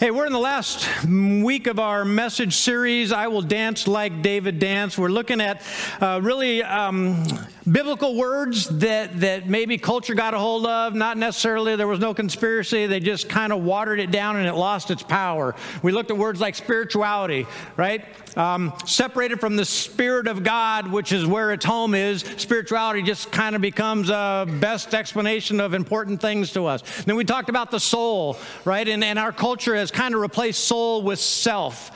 Hey, we're in the last week of our message series, I Will Dance Like David Danced. We're looking at uh, really um, biblical words that, that maybe culture got a hold of. Not necessarily, there was no conspiracy. They just kind of watered it down and it lost its power. We looked at words like spirituality, right? Um, separated from the Spirit of God, which is where its home is, spirituality just kind of becomes a best explanation of important things to us. Then we talked about the soul, right? And, and our culture has kind of replaced soul with self.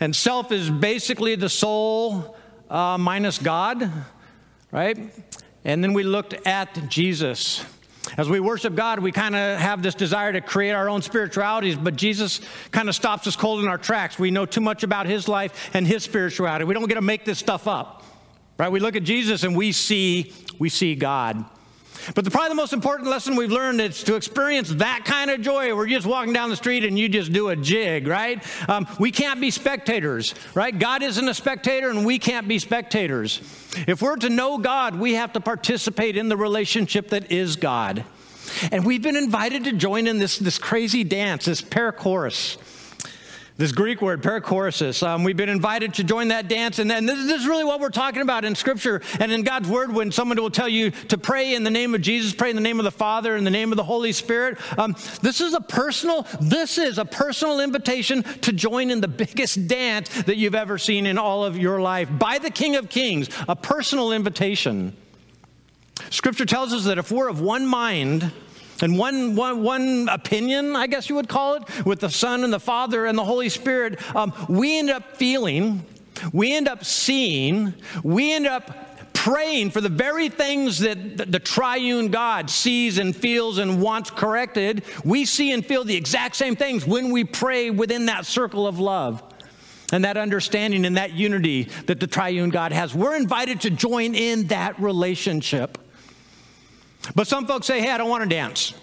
And self is basically the soul uh, minus God, right? And then we looked at Jesus. As we worship God, we kind of have this desire to create our own spiritualities, but Jesus kind of stops us cold in our tracks. We know too much about his life and his spirituality. We don't get to make this stuff up. Right? We look at Jesus and we see we see God. But the, probably the most important lesson we've learned is to experience that kind of joy. We're just walking down the street and you just do a jig, right? Um, we can't be spectators, right? God isn't a spectator and we can't be spectators. If we're to know God, we have to participate in the relationship that is God. And we've been invited to join in this, this crazy dance, this perichoresis this Greek word, perichoresis. Um, we've been invited to join that dance, and, and this, this, is really what we're talking about in Scripture and in God's Word when someone will tell you to pray in the name of Jesus, pray in the name of the Father, in the name of the Holy Spirit. Um, this is a personal, this is a personal invitation to join in the biggest dance that you've ever seen in all of your life by the King of Kings, a personal invitation. Scripture tells us that if we're of one mind, and one, one, one opinion, I guess you would call it, with the Son and the Father and the Holy Spirit, um, we end up feeling, we end up seeing, we end up praying for the very things that the, the triune God sees and feels and wants corrected. We see and feel the exact same things when we pray within that circle of love and that understanding and that unity that the triune God has. We're invited to join in that relationship. But some folks say, hey, I don't want to dance.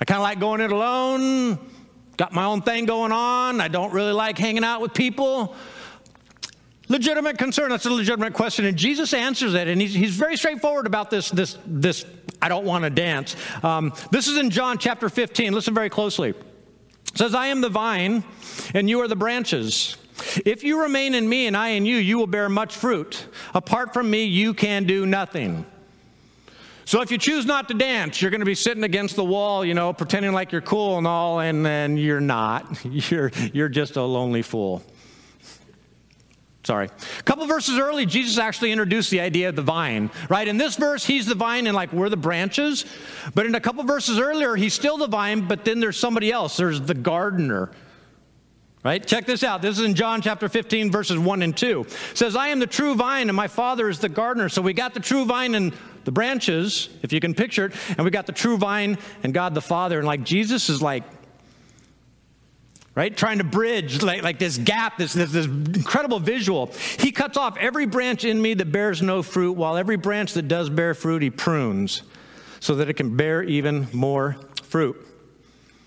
I kind of like going it alone, got my own thing going on. I don't really like hanging out with people. Legitimate concern. That's a legitimate question. And Jesus answers it. And he's, he's very straightforward about this, this, this I don't want to dance. Um, this is in John chapter 15. Listen very closely. It says, I am the vine, and you are the branches. If you remain in me and I in you, you will bear much fruit. Apart from me, you can do nothing. So if you choose not to dance, you're going to be sitting against the wall, you know, pretending like you're cool and all, and then you're not. You're, you're just a lonely fool. Sorry. A couple verses early, Jesus actually introduced the idea of the vine, right? In this verse, he's the vine and like we're the branches. But in a couple verses earlier, he's still the vine, but then there's somebody else. There's the gardener. Right? Check this out. This is in John chapter 15, verses 1 and 2. It says, I am the true vine, and my father is the gardener. So we got the true vine and the branches, if you can picture it, and we got the true vine and God the Father. And like Jesus is like, right, trying to bridge like, like this gap, this, this, this incredible visual. He cuts off every branch in me that bears no fruit, while every branch that does bear fruit, he prunes so that it can bear even more fruit.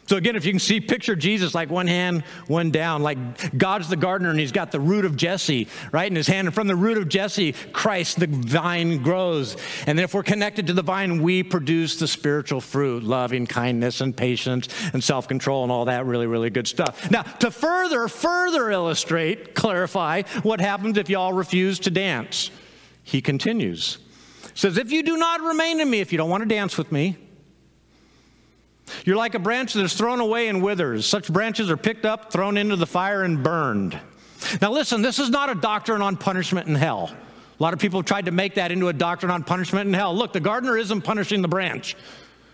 So again, if you can see, picture Jesus like one hand, one down, like God's the gardener and he's got the root of Jesse, right, in his hand. And from the root of Jesse, Christ, the vine grows. And then if we're connected to the vine, we produce the spiritual fruit, loving kindness and patience and self-control and all that really, really good stuff. Now, to further, further illustrate, clarify what happens if y'all refuse to dance, he continues. Says, if you do not remain in me, if you don't want to dance with me, you're like a branch that is thrown away and withers. Such branches are picked up, thrown into the fire, and burned. Now, listen, this is not a doctrine on punishment in hell. A lot of people have tried to make that into a doctrine on punishment in hell. Look, the gardener isn't punishing the branch.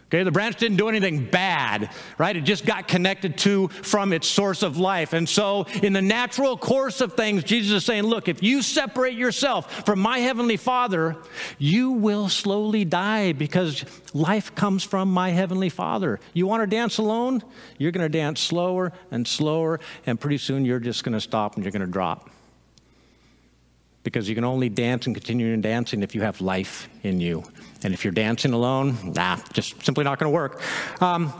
Okay, the branch didn't do anything bad, right? It just got connected to from its source of life. And so, in the natural course of things, Jesus is saying, Look, if you separate yourself from my heavenly Father, you will slowly die because life comes from my heavenly Father. You want to dance alone? You're going to dance slower and slower, and pretty soon you're just going to stop and you're going to drop. Because you can only dance and continue in dancing if you have life in you. And if you're dancing alone, nah, just simply not going to work. Um,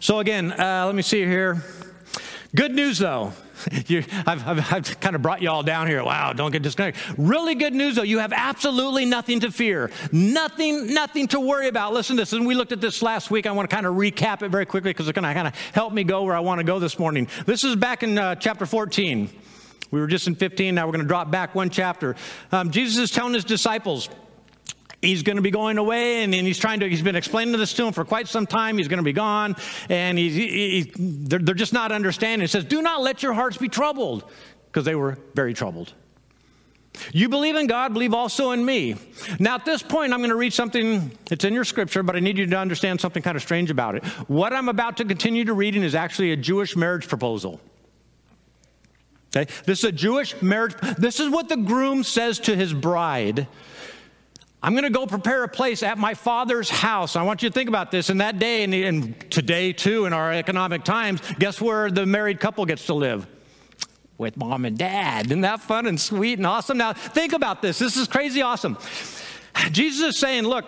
so, again, uh, let me see here. Good news, though. I've, I've, I've, kind of brought you all down here. Wow, don't get disconnected. Really good news, though. You have absolutely nothing to fear, nothing, nothing to worry about. Listen to this. And we looked at this last week. I want to kind of recap it very quickly because it's going to kind of help me go where I want to go this morning. This is back in uh, chapter 14. We were just in 15. Now we're going to drop back one chapter. Um, Jesus is telling his disciples, he's going to be going away and, and, he's trying to he's been explaining this to them for quite some time he's going to be gone and he's, he, they're, they're just not understanding he says do not let your hearts be troubled because they were very troubled you believe in god believe also in me now at this point i'm going to read something it's in your scripture but i need you to understand something kind of strange about it what i'm about to continue to reading is actually a jewish marriage proposal okay this is a jewish marriage this is what the groom says to his bride I'm going to go prepare a place at my father's house. I want you to think about this. In that day, and, today too, in our economic times, guess where the married couple gets to live? With mom and dad. Isn't that fun and sweet and awesome? Now, think about this. This is crazy awesome. Jesus is saying, look,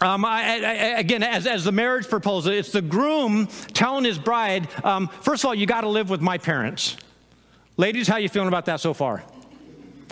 um, I, I, again, as, as the marriage proposal, it's the groom telling his bride, um, first of all, you got to live with my parents. Ladies, how you feeling about that so far?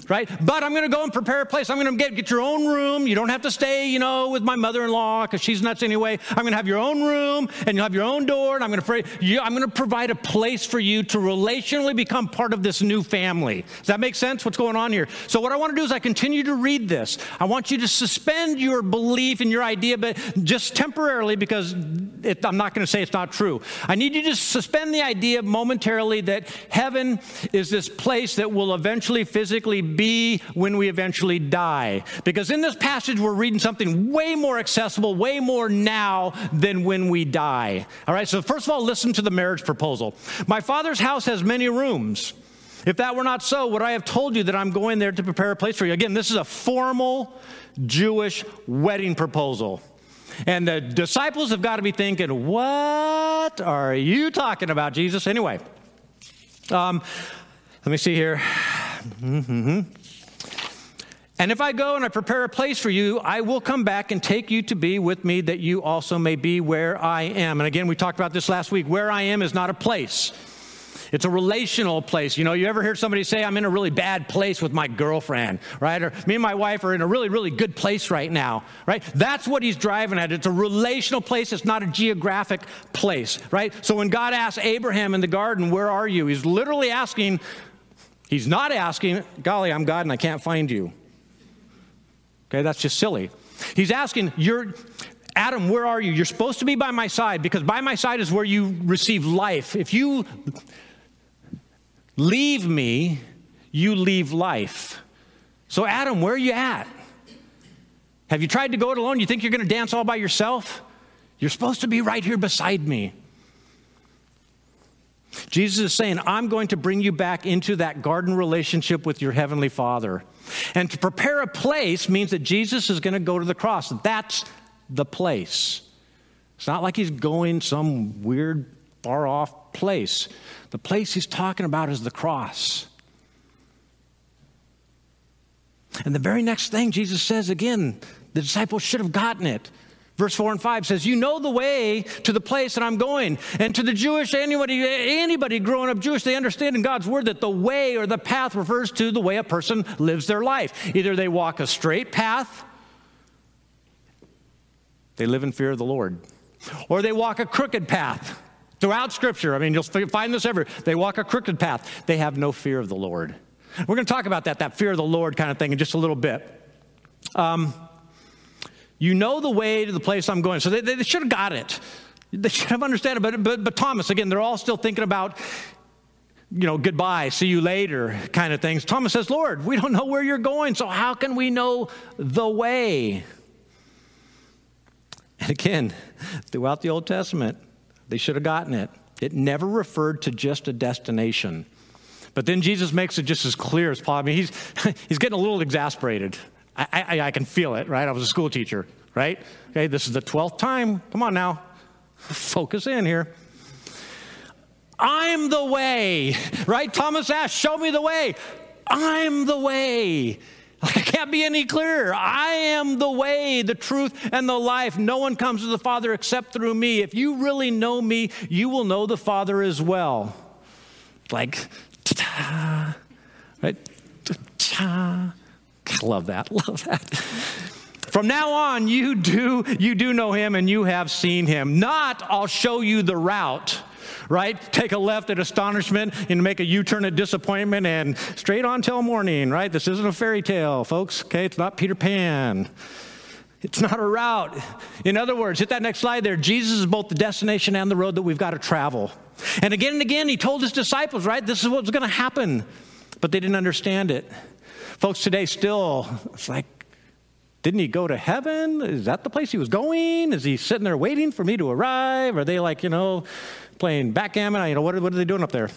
Right? But I'm going to go and prepare a place. I'm going to get, get your own room. You don't have to stay, you know, with my mother-in-law because she's nuts anyway. I'm going to have your own room and you'll have your own door. And I'm going to, I'm going to provide a place for you to relationally become part of this new family. Does that make sense? What's going on here? So what I want to do is I continue to read this. I want you to suspend your belief and your idea, but just temporarily because it, I'm not going to say it's not true. I need you to suspend the idea momentarily that heaven is this place that will eventually physically be when we eventually die. Because in this passage, we're reading something way more accessible, way more now than when we die. All right, so first of all, listen to the marriage proposal. My father's house has many rooms. If that were not so, would I have told you that I'm going there to prepare a place for you? Again, this is a formal Jewish wedding proposal. And the disciples have got to be thinking, what are you talking about, Jesus? Anyway, um, let me see here. Mm-hmm. And if I go and I prepare a place for you, I will come back and take you to be with me that you also may be where I am. And again, we talked about this last week. Where I am is not a place. It's a relational place. You know, you ever hear somebody say, I'm in a really bad place with my girlfriend, right? Or me and my wife are in a really, really good place right now, right? That's what he's driving at. It's a relational place, it's not a geographic place, right? So when God asks Abraham in the garden, Where are you? He's literally asking, He's not asking, golly, I'm God and I can't find you. Okay, that's just silly. He's asking, You're Adam, where are you? You're supposed to be by my side because by my side is where you receive life. If you leave me, you leave life. So, Adam, where are you at? Have you tried to go it alone? You think you're going to dance all by yourself? You're supposed to be right here beside me. Jesus is saying, I'm going to bring you back into that garden relationship with your heavenly Father. And to prepare a place means that Jesus is going to go to the cross. That's the place. It's not like he's going some weird, far off place. The place he's talking about is the cross. And the very next thing Jesus says again, the disciples should have gotten it. Verse 4 and 5 says, You know the way to the place that I'm going. And to the Jewish, anybody, anybody growing up Jewish, they understand in God's word that the way or the path refers to the way a person lives their life. Either they walk a straight path, they live in fear of the Lord, or they walk a crooked path. Throughout Scripture, I mean, you'll find this everywhere. They walk a crooked path, they have no fear of the Lord. We're going to talk about that, that fear of the Lord kind of thing in just a little bit. Um, you know the way to the place I'm going. So they, they should have got it. They should have understood it. But, but, but Thomas, again, they're all still thinking about, you know, goodbye, see you later kind of things. Thomas says, Lord, we don't know where you're going, so how can we know the way? And again, throughout the Old Testament, they should have gotten it. It never referred to just a destination. But then Jesus makes it just as clear as possible. I mean, he's, he's getting a little exasperated. I, I, I can feel it, right? I was a school teacher, right? Okay, this is the 12th time. Come on now. Focus in here. I'm the way, right? Thomas asked, Show me the way. I'm the way. I can't be any clearer. I am the way, the truth, and the life. No one comes to the Father except through me. If you really know me, you will know the Father as well. Like, right? I love that. Love that. From now on, you do, you do know him and you have seen him. Not, I'll show you the route right? Take a left at astonishment and make a U turn at disappointment and straight on till morning, right? This isn't a fairy tale, folks, okay? It's not Peter Pan. It's not a route. In other words, hit that next slide there. Jesus is both the destination and the road that we've got to travel. And again and again, he told his disciples, right? This is what's going to happen. But they didn't understand it. Folks, today still, it's like, didn't he go to heaven? Is that the place he was going? Is he sitting there waiting for me to arrive? Are they like, you know, playing backgammon? You know, what are, what are they doing up there?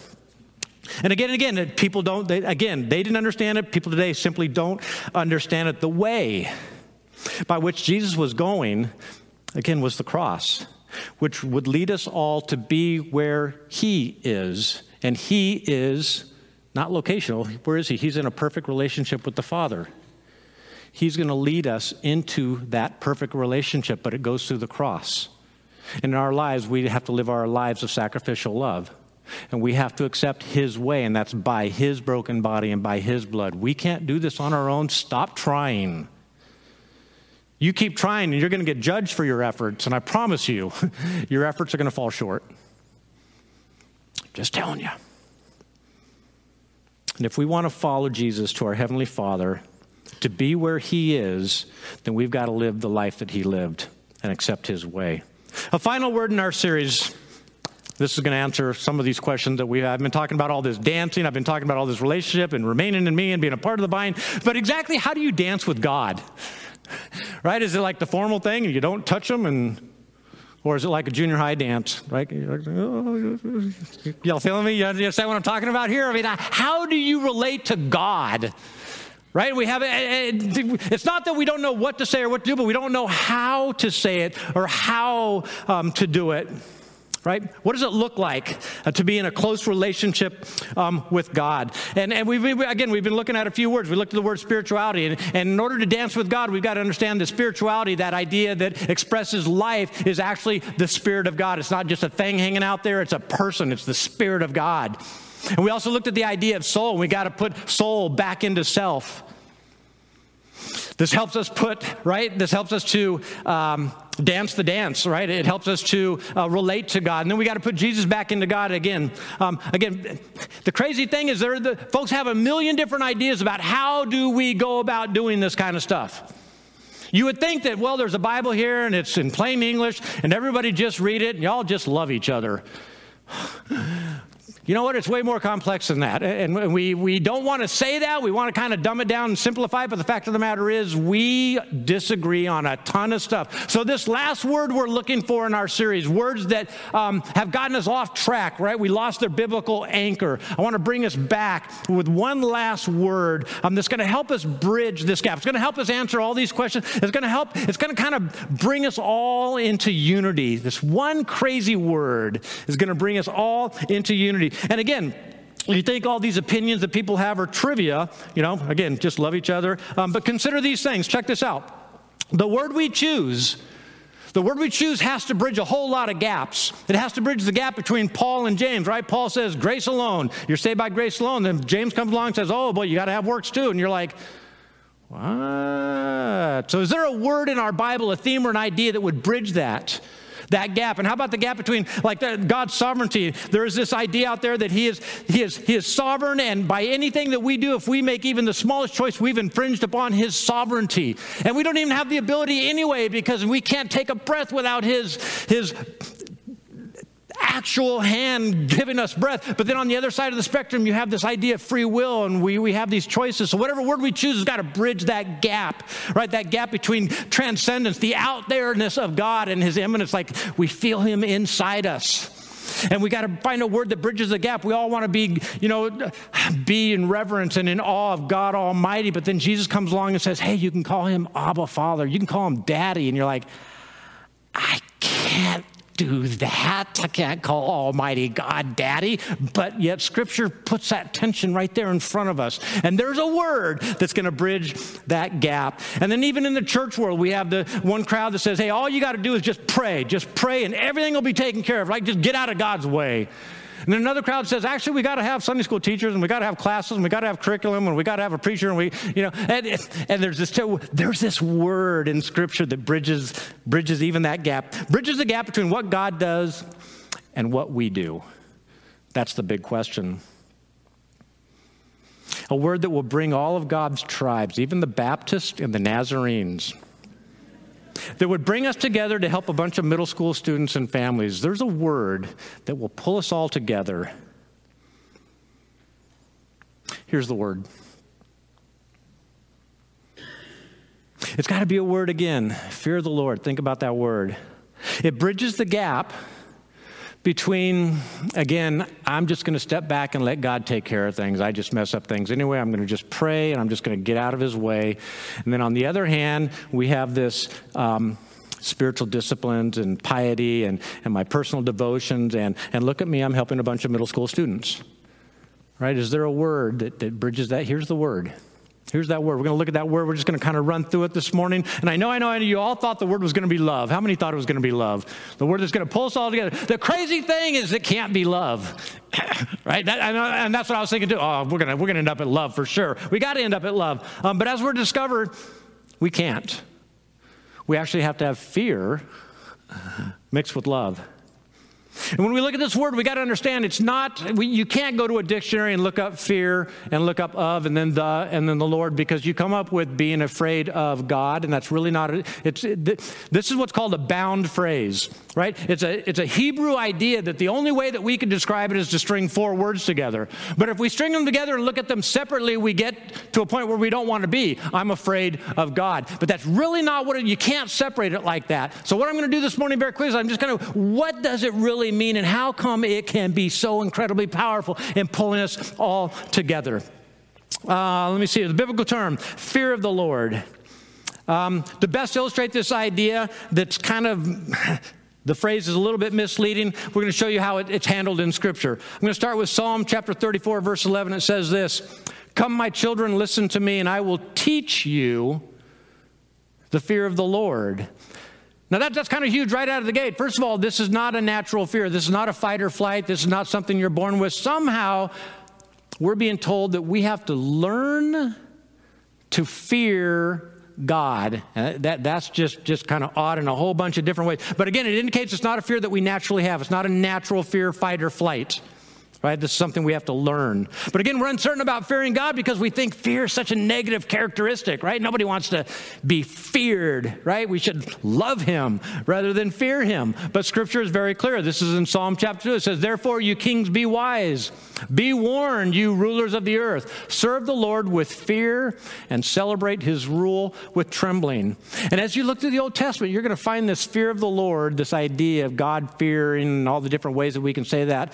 And again and again, people don't, they, again, they didn't understand it. People today simply don't understand it. The way by which Jesus was going, again, was the cross, which would lead us all to be where he is. And he is not locational. Where is he? He's in a perfect relationship with the Father. He's going to lead us into that perfect relationship, but it goes through the cross. And in our lives, we have to live our lives of sacrificial love. And we have to accept His way, and that's by His broken body and by His blood. We can't do this on our own. Stop trying. You keep trying, and you're going to get judged for your efforts. And I promise you, your efforts are going to fall short. Just telling you. And if we want to follow Jesus to our Heavenly Father, to be where He is, then we've got to live the life that He lived and accept His way. A final word in our series. This is going to answer some of these questions that we have. I've been talking about all this dancing. I've been talking about all this relationship and remaining in me and being a part of the vine. But exactly how do you dance with God? Right? Is it like the formal thing and you don't touch them and or is it like a junior high dance? Right? Y'all feeling me? You understand what I'm talking about here? I mean, how do you relate to God? right? We have eh, eh, eh, it's not that we don't know what to say or what to do, but we don't know how to say it or how um, to do it. Right? What does it look like uh, to be in a close relationship um, with God? And, and we've, again, we've been looking at a few words. We looked at the word spirituality. And, and in order to dance with God, we've got to understand that spirituality, that idea that expresses life, is actually the Spirit of God. It's not just a thing hanging out there, it's a person, it's the Spirit of God. And we also looked at the idea of soul. We got to put soul back into self. This helps us put, right? This helps us to um, dance the dance, right? It helps us to uh, relate to God. And then we got to put Jesus back into God again. Um, again, the crazy thing is there the, folks have a million different ideas about how do we go about doing this kind of stuff. You would think that, well, there's a Bible here and it's in plain English and everybody just read it and y'all just love each other. You know what? It's way more complex than that. And we, we don't want to say that. We want to kind of dumb it down and simplify it. But the fact of the matter is, we disagree on a ton of stuff. So, this last word we're looking for in our series, words that um, have gotten us off track, right? We lost their biblical anchor. I want to bring us back with one last word um, that's going to help us bridge this gap. It's going to help us answer all these questions. It's going to help, it's going to kind of bring us all into unity. This one crazy word is going to bring us all into unity. And again, you think all these opinions that people have are trivia, you know, again, just love each other. Um, but consider these things. Check this out. The word we choose, the word we choose has to bridge a whole lot of gaps. It has to bridge the gap between Paul and James, right? Paul says, grace alone. You're saved by grace alone. Then James comes along and says, oh, boy, you got to have works too. And you're like, what? So is there a word in our Bible, a theme or an idea that would bridge that? That gap. And how about the gap between like God's sovereignty? There is this idea out there that he is, he, is, he is sovereign, and by anything that we do, if we make even the smallest choice, we've infringed upon his sovereignty. And we don't even have the ability anyway because we can't take a breath without his, his actual hand giving us breath. But then on the other side of the spectrum, you have this idea of free will, and we, we have these choices. So whatever word we choose has got to bridge that gap, right? That gap between transcendence, the out there-ness of God and his immanence, like we feel him inside us. And we got to find a word that bridges the gap. We all want to be, you know, be in reverence and in awe of God Almighty. But then Jesus comes along and says, hey, you can call him Abba Father. You can call him Daddy. And you're like, I can't do that. I can't call Almighty God Daddy, but yet Scripture puts that tension right there in front of us. And there's a word that's going to bridge that gap. And then, even in the church world, we have the one crowd that says, hey, all you got to do is just pray. Just pray, and everything will be taken care of. Like, just get out of God's way. And then another crowd says, actually, we got to have Sunday school teachers and we got to have classes and we got to have curriculum and we got to have a preacher and we, you know, and, and there's this there's this word in Scripture that bridges bridges even that gap, bridges the gap between what God does and what we do. That's the big question. A word that will bring all of God's tribes, even the Baptists and the Nazarenes, that would bring us together to help a bunch of middle school students and families. There's a word that will pull us all together. Here's the word. It's got to be a word again. Fear the Lord. Think about that word. It bridges the gap between, again, I'm just going to step back and let God take care of things. I just mess up things anyway. I'm going to just pray and I'm just going to get out of His way. And then on the other hand, we have this. Um, spiritual disciplines and piety and, and my personal devotions and, and look at me i'm helping a bunch of middle school students right is there a word that, that bridges that here's the word Here's that word. We're going to look at that word. We're just going to kind of run through it this morning. And I know, I know, I know you all thought the word was going to be love. How many thought it was going to be love? The word that's going to pull us all together. The crazy thing is it can't be love, right? That, and that's what I was thinking too. Oh, we're going to, we're going to end up at love for sure. We got to end up at love. Um, but as we're discovered, we can't. We actually have to have fear mixed with love. And when we look at this word, we got to understand it's not, we, you can't go to a dictionary and look up fear and look up of and then the and then the Lord because you come up with being afraid of God, and that's really not, it's, it, this is what's called a bound phrase, right? It's a, it's a Hebrew idea that the only way that we can describe it is to string four words together. But if we string them together and look at them separately, we get to a point where we don't want to be. I'm afraid of God. But that's really not what it, you can't separate it like that. So, what I'm going to do this morning very quickly is I'm just going to, what does it really really mean and how come it can be so incredibly powerful in pulling us all together. Uh, let me see the biblical term fear of the Lord. Um, to best illustrate this idea, that's kind of the phrase is a little bit misleading. We're going to show you how it, it's handled in Scripture. I'm going to start with Psalm chapter 34, verse 11. It says this Come, my children, listen to me, and I will teach you the fear of the Lord. Now, that, that's kind of huge right out of the gate. First of all, this is not a natural fear. This is not a fight or flight. This is not something you're born with. Somehow, we're being told that we have to learn to fear God. Uh, that, that's just, just kind of odd in a whole bunch of different ways. But again, it indicates it's not a fear that we naturally have. It's not a natural fear, fight, or flight right? This is something we have to learn. But again, we're uncertain about fearing God because we think fear is such a negative characteristic, right? Nobody wants to be feared, right? We should love Him rather than fear Him. But Scripture is very clear. This is in Psalm chapter 2. It says, Therefore, you kings, be wise. Be warned, you rulers of the earth. Serve the Lord with fear and celebrate His rule with trembling. And as you look through the Old Testament, you're going to find this fear of the Lord, this idea of God fearing, and all the different ways that we can say that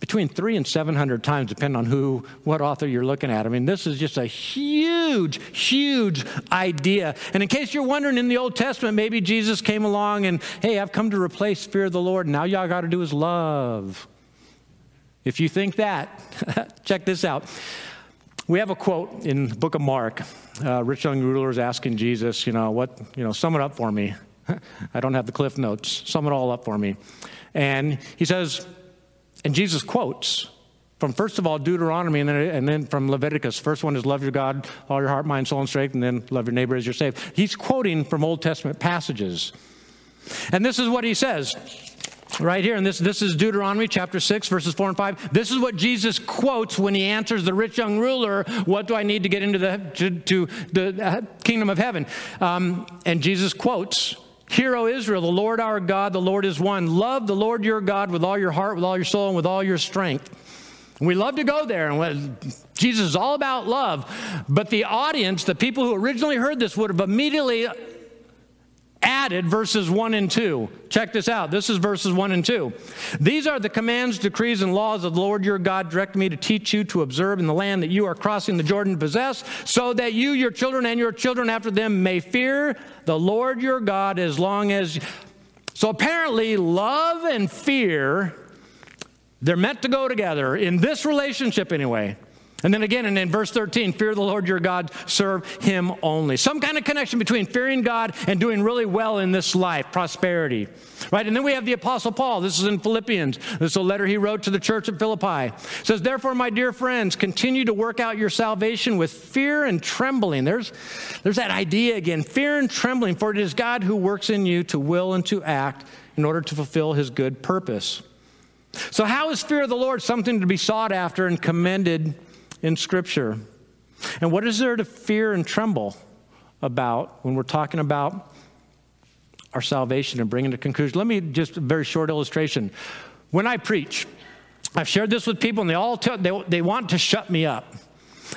between three and 700 times, depending on who, what author you're looking at. I mean, this is just a huge, huge idea. And in case you're wondering, in the Old Testament, maybe Jesus came along and, hey, I've come to replace fear of the Lord. Now y'all got to do is love. If you think that, check this out. We have a quote in the book of Mark. Uh, rich young ruler is asking Jesus, you know, what, you know, sum it up for me. I don't have the cliff notes. Sum it all up for me. And he says, and Jesus quotes from first of all Deuteronomy and then, and then from Leviticus. First one is love your God, all your heart, mind, soul, and strength, and then love your neighbor as yourself. He's quoting from Old Testament passages. And this is what he says right here. And this, this is Deuteronomy chapter 6, verses 4 and 5. This is what Jesus quotes when he answers the rich young ruler, What do I need to get into the, to, to the uh, kingdom of heaven? Um, and Jesus quotes Hear, O Israel, the Lord our God, the Lord is one. Love the Lord your God with all your heart, with all your soul, and with all your strength. We love to go there, and Jesus is all about love. But the audience, the people who originally heard this, would have immediately added verses 1 and 2. Check this out. This is verses 1 and 2. These are the commands, decrees, and laws of the Lord your God direct me to teach you to observe in the land that you are crossing the Jordan to possess, so that you, your children, and your children after them may fear the Lord your God as long as. So apparently, love and fear, they're meant to go together in this relationship anyway. And then again, and in verse 13, fear the Lord your God, serve him only. Some kind of connection between fearing God and doing really well in this life, prosperity. Right? And then we have the Apostle Paul. This is in Philippians. This is a letter he wrote to the church at Philippi. It says, Therefore, my dear friends, continue to work out your salvation with fear and trembling. There's, there's that idea again fear and trembling, for it is God who works in you to will and to act in order to fulfill his good purpose. So, how is fear of the Lord something to be sought after and commended in Scripture? And what is there to fear and tremble about when we're talking about our salvation and bringing to conclusion? Let me just a very short illustration. When I preach, I've shared this with people and they all tell, they, they want to shut me up.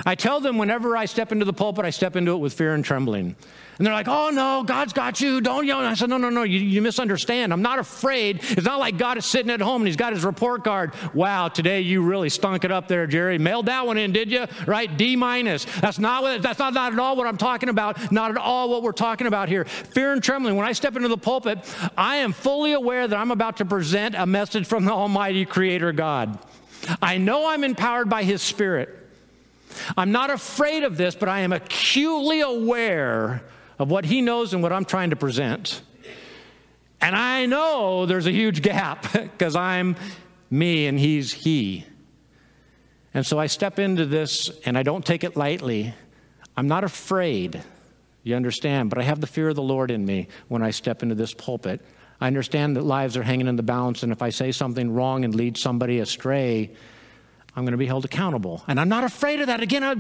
I tell them whenever I step into the pulpit, I step into it with fear and trembling. And they're like, oh no, God's got you. Don't yell. And I said, no, no, no, you, you misunderstand. I'm not afraid. It's not like God is sitting at home and he's got his report card. Wow, today you really stunk it up there, Jerry. Mailed that one in, did you? Right? D minus. That's not what, that's not, not at all what I'm talking about. Not at all what we're talking about here. Fear and trembling. When I step into the pulpit, I am fully aware that I'm about to present a message from the Almighty Creator God. I know I'm empowered by His Spirit. I'm not afraid of this, but I am acutely aware of what he knows and what I'm trying to present. And I know there's a huge gap because I'm me and he's he. And so I step into this and I don't take it lightly. I'm not afraid, you understand, but I have the fear of the Lord in me when I step into this pulpit. I understand that lives are hanging in the balance, and if I say something wrong and lead somebody astray, I'm going to be held accountable. And I'm not afraid of that. Again, I,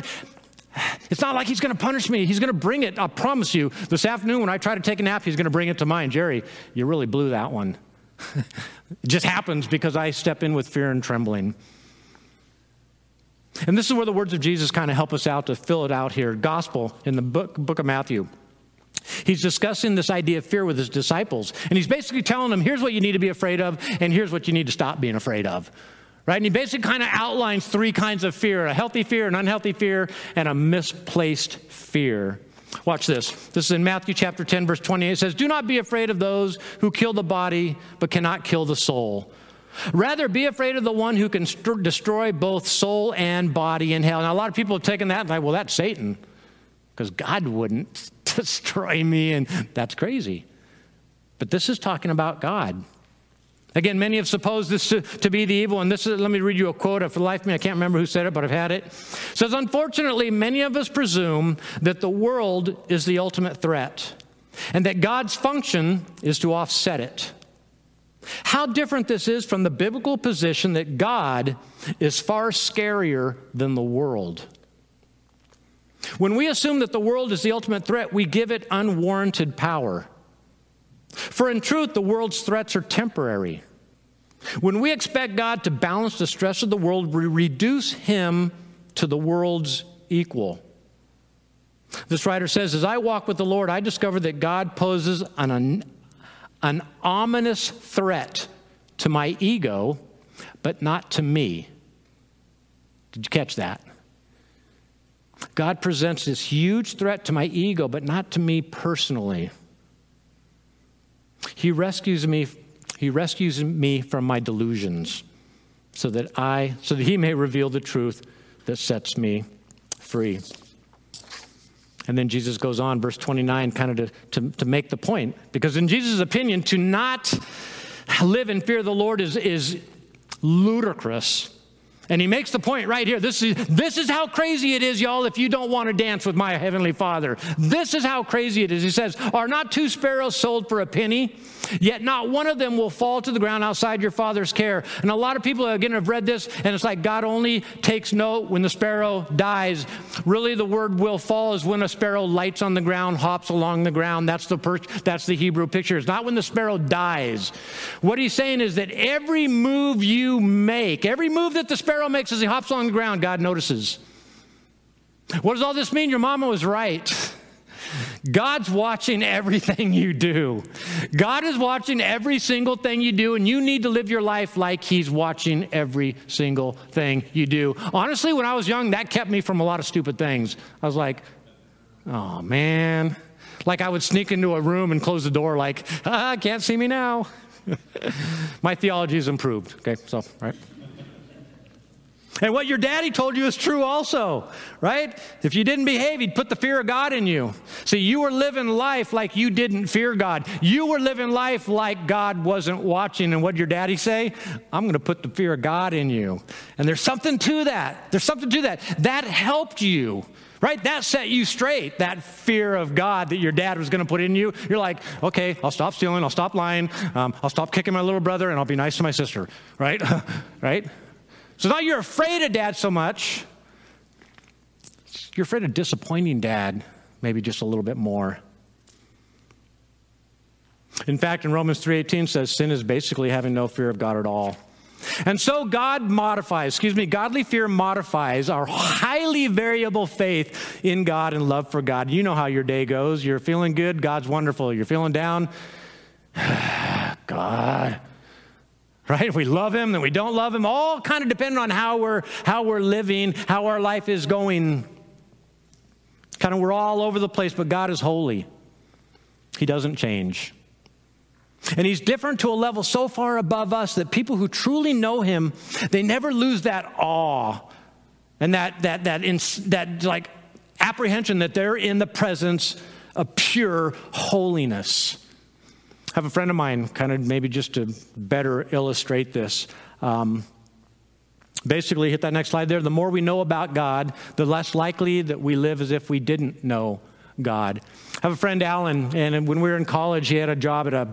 it's not like he's going to punish me. He's going to bring it. I promise you. This afternoon, when I try to take a nap, he's going to bring it to mind. Jerry, you really blew that one. it just happens because I step in with fear and trembling. And this is where the words of Jesus kind of help us out to fill it out here. Gospel in the book, book of Matthew. He's discussing this idea of fear with his disciples. And he's basically telling them here's what you need to be afraid of, and here's what you need to stop being afraid of. Right? And he basically kind of outlines three kinds of fear a healthy fear, an unhealthy fear, and a misplaced fear. Watch this. This is in Matthew chapter 10, verse 28. It says, Do not be afraid of those who kill the body, but cannot kill the soul. Rather, be afraid of the one who can st- destroy both soul and body in hell. Now, a lot of people have taken that and like, well, that's Satan, because God wouldn't destroy me, and that's crazy. But this is talking about God. Again, many have supposed this to, to, be the evil, and this is, let me read you a quote. For the life of me, I can't remember who said it, but I've had it. it. says, Unfortunately, many of us presume that the world is the ultimate threat, and that God's function is to offset it. How different this is from the biblical position that God is far scarier than the world. When we assume that the world is the ultimate threat, we give it unwarranted power. For in truth, the world's threats are temporary. When we expect God to balance the stress of the world, we reduce him to the world's equal. This writer says, As I walk with the Lord, I discover that God poses an, an ominous threat to my ego, but not to me. Did you catch that? God presents this huge threat to my ego, but not to me personally. He rescues me, he rescues me from my delusions so that I so that he may reveal the truth that sets me free. And then Jesus goes on, verse 29, kind of to, to, to make the point. Because in Jesus' opinion, to not live in fear of the Lord is, is ludicrous. And he makes the point right here. This is, this is how crazy it is, y'all, if you don't want to dance with my heavenly Father. This is how crazy it is. He says, Are not two sparrows sold for a penny? Yet not one of them will fall to the ground outside your Father's care. And a lot of people, again, have read this, and it's like God only takes note when the sparrow dies. Really, the word will fall is when a sparrow lights on the ground, hops along the ground. That's the, per- that's the Hebrew picture. It's not when the sparrow dies. What he's saying is that every move you make, every move that the sparrow sparrow makes as he hops on the ground, God notices. What does all this mean? Your mama was right. God's watching everything you do. God is watching every single thing you do, and you need to live your life like He's watching every single thing you do. Honestly, when I was young, that kept me from a lot of stupid things. I was like, oh man. Like I would sneak into a room and close the door, like, ah, can't see me now. My theology has improved. Okay, so, right. And what your daddy told you is true also, right? If you didn't behave, he'd put the fear of God in you. See, you were living life like you didn't fear God. You were living life like God wasn't watching. And what did your daddy say? I'm going to put the fear of God in you. And there's something to that. There's something to that. That helped you. Right? That set you straight, that fear of God that your dad was going to put in you. You're like, okay, I'll stop stealing, I'll stop lying, um, I'll stop kicking my little brother, and I'll be nice to my sister. Right? right? So now you're afraid of dad so much, you're afraid of disappointing dad, maybe just a little bit more. In fact, in Romans 3:18 says sin is basically having no fear of God at all. And so God modifies, excuse me, godly fear modifies our highly variable faith in God and love for God. You know how your day goes. You're feeling good, God's wonderful. You're feeling down, God right? If we love him, then we don't love him, all kind of depending on how we're how we're living, how our life is going. Kind of we're all over the place, but God is holy. He doesn't change. And he's different to a level so far above us that people who truly know him, they never lose that awe and that that that in, that like apprehension that they're in the presence of pure holiness. Have a friend of mine, kind of maybe just to better illustrate this. Um, basically, hit that next slide there. The more we know about God, the less likely that we live as if we didn't know God. I have a friend, Alan, and when we were in college, he had a job at a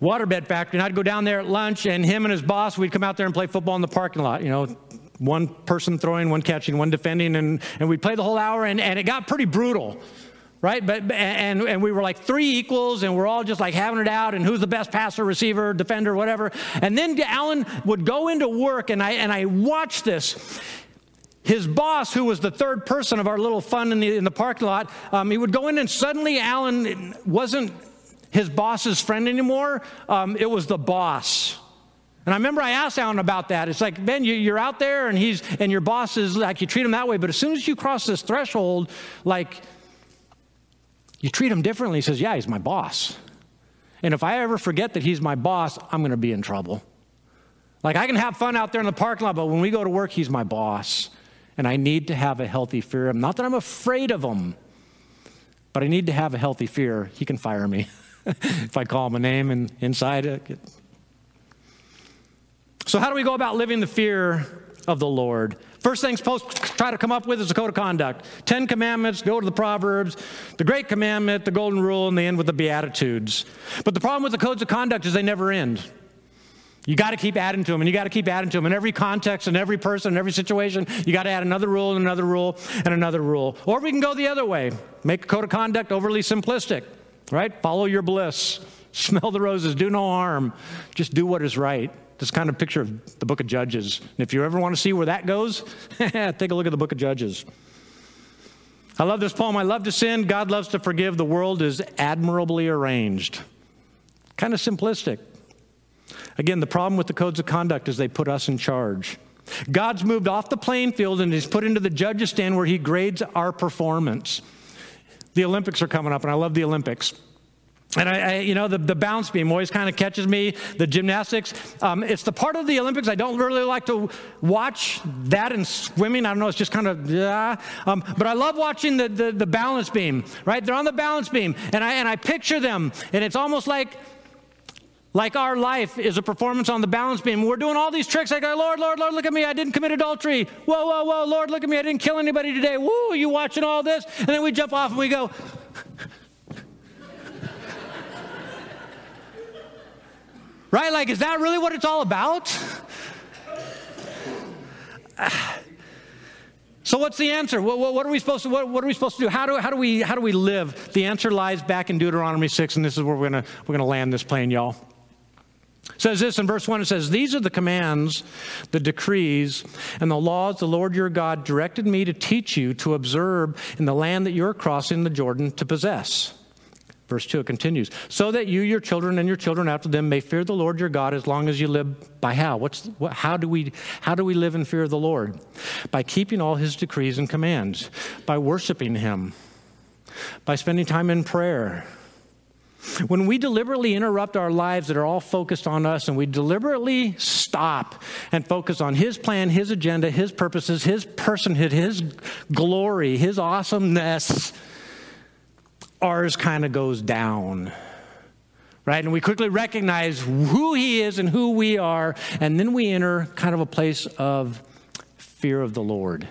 waterbed factory, and I'd go down there at lunch, and him and his boss, we'd come out there and play football in the parking lot, you know, one person throwing, one catching, one defending, and, and we'd play the whole hour, and, and it got pretty brutal right? But and and we were like three equals, and we're all just like having it out, and who's the best passer, receiver, defender, whatever. And then Alan would go into work, and I and I watched this. His boss, who was the third person of our little fun in the, in the parking lot, um, he would go in, and suddenly Alan wasn't his boss's friend anymore. Um, it was the boss. And I remember I asked Alan about that. It's like, Ben, you, are out there and he's and your boss is like you treat him that way, but as soon as you cross this threshold, like you treat him differently. He says, Yeah, he's my boss. And if I ever forget that he's my boss, I'm going to be in trouble. Like, I can have fun out there in the parking lot, but when we go to work, he's my boss. And I need to have a healthy fear of him. Not that I'm afraid of him, but I need to have a healthy fear. He can fire me if I call him a name and inside it. So, how do we go about living the fear of the Lord? First things post try to come up with is a code of conduct. Ten commandments, go to the Proverbs, the great commandment, the golden rule, and they end with the Beatitudes. But the problem with the codes of conduct is they never end. You got to keep adding to them, and you got to keep adding to them. In every context, in every person, in every situation, you got to add another rule, and another rule, and another rule. Or we can go the other way make a code of conduct overly simplistic, right? Follow your bliss, smell the roses, do no harm, just do what is right. This kind of picture of the book of Judges. And if you ever want to see where that goes, take a look at the book of Judges. I love this poem. I love to sin. God loves to forgive. The world is admirably arranged. Kind of simplistic. Again, the problem with the codes of conduct is they put us in charge. God's moved off the playing field and he's put into the judges stand where he grades our performance. The Olympics are coming up, and I love the Olympics. And I, I, you know, the, the bounce beam always kind of catches me. The gymnastics, um, it's the part of the Olympics I don't really like to watch. That and swimming, I don't know, it's just kind of, yeah. Um, but I love watching the, the, the balance beam, right? They're on the balance beam, and I, and I picture them, and it's almost like, like our life is a performance on the balance beam. We're doing all these tricks. I go, Lord, Lord, Lord, look at me. I didn't commit adultery. Whoa, whoa, whoa, Lord, look at me. I didn't kill anybody today. Woo, you watching all this? And then we jump off and we go, Right? Like, is that really what it's all about? So what's the answer? What, what, what, are we supposed to what, what, are we supposed to do? How do, how do we how do we live? The answer lies back in Deuteronomy 6, and this is where we're gonna we're gonna land this plane, y'all. It says this in verse 1 it says, These are the commands, the decrees, and the laws the Lord your God directed me to teach you to observe in the land that you're crossing the Jordan to possess. Verse 2 it continues, so that you, your children, and your children after them may fear the Lord your God as long as you live by how? What's, what, how, do we, how do we live in fear of the Lord? By keeping all his decrees and commands, by worshiping him, by spending time in prayer, When we deliberately interrupt our lives that are all focused on us and we deliberately stop and focus on His plan, His agenda, His purposes, His personhood, His glory, His awesomeness, ours kind of goes down. Right? And we quickly recognize who He is and who we are, and then we enter kind of a place of fear of the Lord.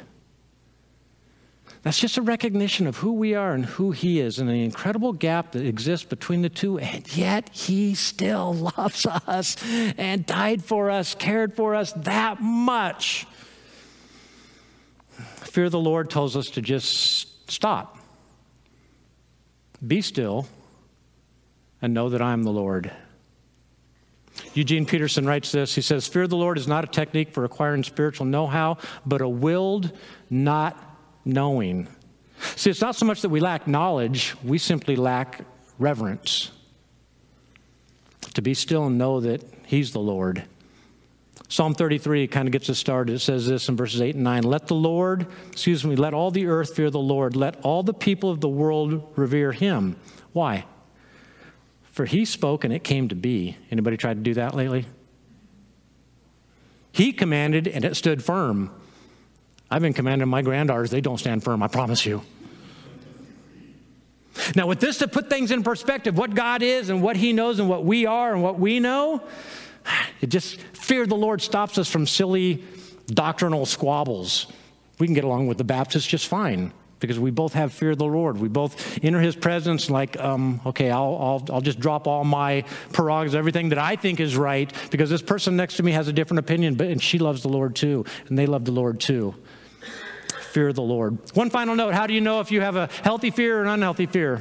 That's just a recognition of who we are and who He is, and the incredible gap that exists between the two. And yet, He still loves us and died for us, cared for us that much. Fear of the Lord tells us to just stop, be still, and know that I am the Lord. Eugene Peterson writes this. He says, Fear the Lord is not a technique for acquiring spiritual know how, but a willed, not knowing. See, it's not so much that we lack knowledge, we simply lack reverence. To be still and know that He's the Lord. Psalm 33 kind of gets us started. It says this in verses 8 and 9 Let the Lord, excuse me, let all the earth fear the Lord. Let all the people of the world revere Him. Why? For He spoke and it came to be. Anybody tried to do that lately? He commanded and it stood firm. I've been commanding my granddaughters, they don't stand firm, I promise you. Now, with this to put things in perspective, what God is and what He knows and what we are and what we know, it just, fear the Lord stops us from silly doctrinal squabbles. We can get along with the Baptists just fine because we both have fear of the Lord. We both enter His presence like, um, okay, I'll, I'll, I'll just drop all my prerogatives, everything that I think is right, because this person next to me has a different opinion, but and she loves the Lord too, and they love the Lord too fear of the Lord. One final note how do you know if you have a healthy fear or an unhealthy fear?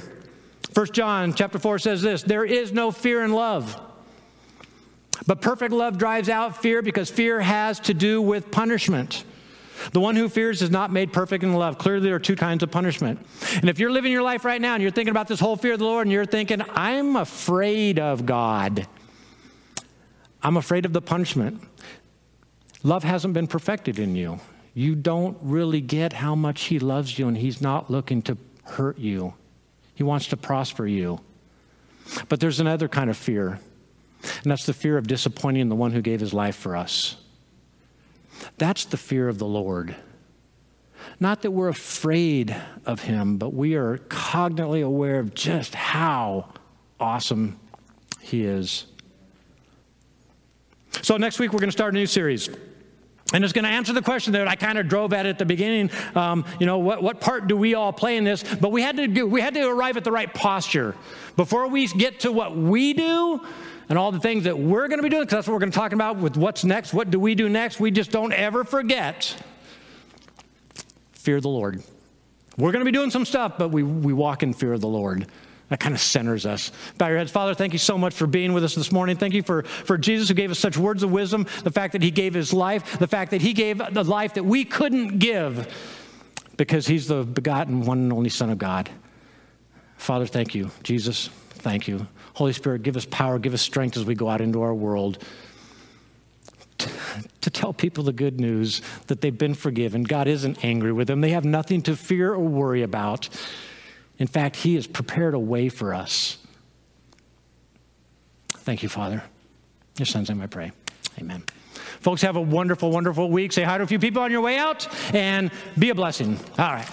1 John chapter 4 says this there is no fear in love. But perfect love drives out fear because fear has to do with punishment. The one who fears is not made perfect in love. Clearly, there are two kinds of punishment. And if you're living your life right now and you're thinking about this whole fear of the Lord and you're thinking, I'm afraid of God, I'm afraid of the punishment, love hasn't been perfected in you you don't really get how much He loves you and He's not looking to hurt you. He wants to prosper you. But there's another kind of fear, and that's the fear of disappointing the one who gave His life for us. That's the fear of the Lord. Not that we're afraid of Him, but we are cognitively aware of just how awesome He is. So, next week we're going to start a new series. And it's going to answer the question that I kind of drove at at the beginning. Um, you know, what, what part do we all play in this? But we had to do, we had to arrive at the right posture before we get to what we do and all the things that we're going to be doing. Because that's what we're going to talk about with what's next. What do we do next? We just don't ever forget. Fear the Lord. We're going to be doing some stuff, but we, we walk in fear of the Lord. That kind of centers us. Bow your heads. Father, thank you so much for being with us this morning. Thank you for, for Jesus who gave us such words of wisdom, the fact that he gave his life, the fact that he gave the life that we couldn't give because he's the begotten one and only Son of God. Father, thank you. Jesus, thank you. Holy Spirit, give us power, give us strength as we go out into our world to, to tell people the good news that they've been forgiven. God isn't angry with them, they have nothing to fear or worry about. In fact, He has prepared a way for us. Thank you, Father. Your son's name I pray. Amen. Folks, have a wonderful, wonderful week. Say hi to a few people on your way out and be a blessing. All right.